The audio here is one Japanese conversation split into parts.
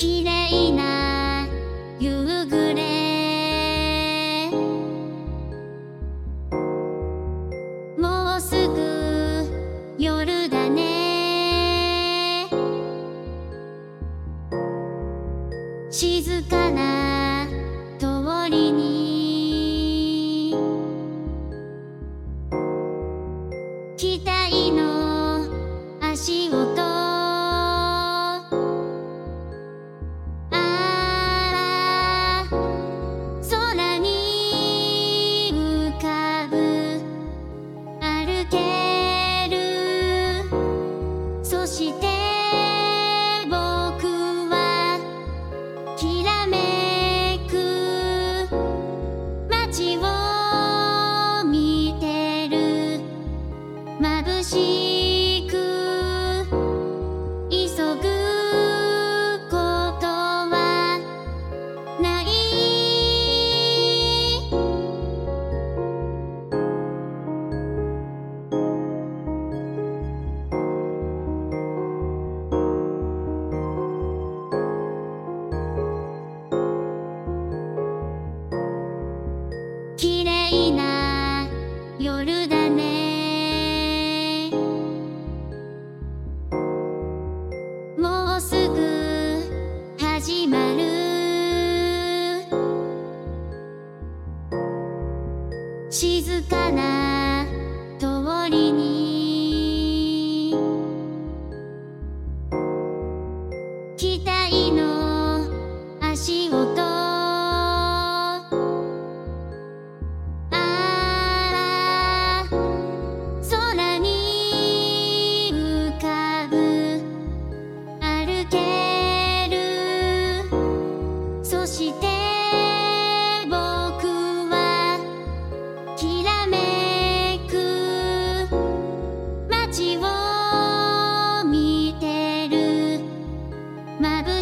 綺麗な夕暮れ。もうすぐ夜だね。静かな通りに。期待の足音しく急ぐことはない綺麗な夜だね静かな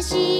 しい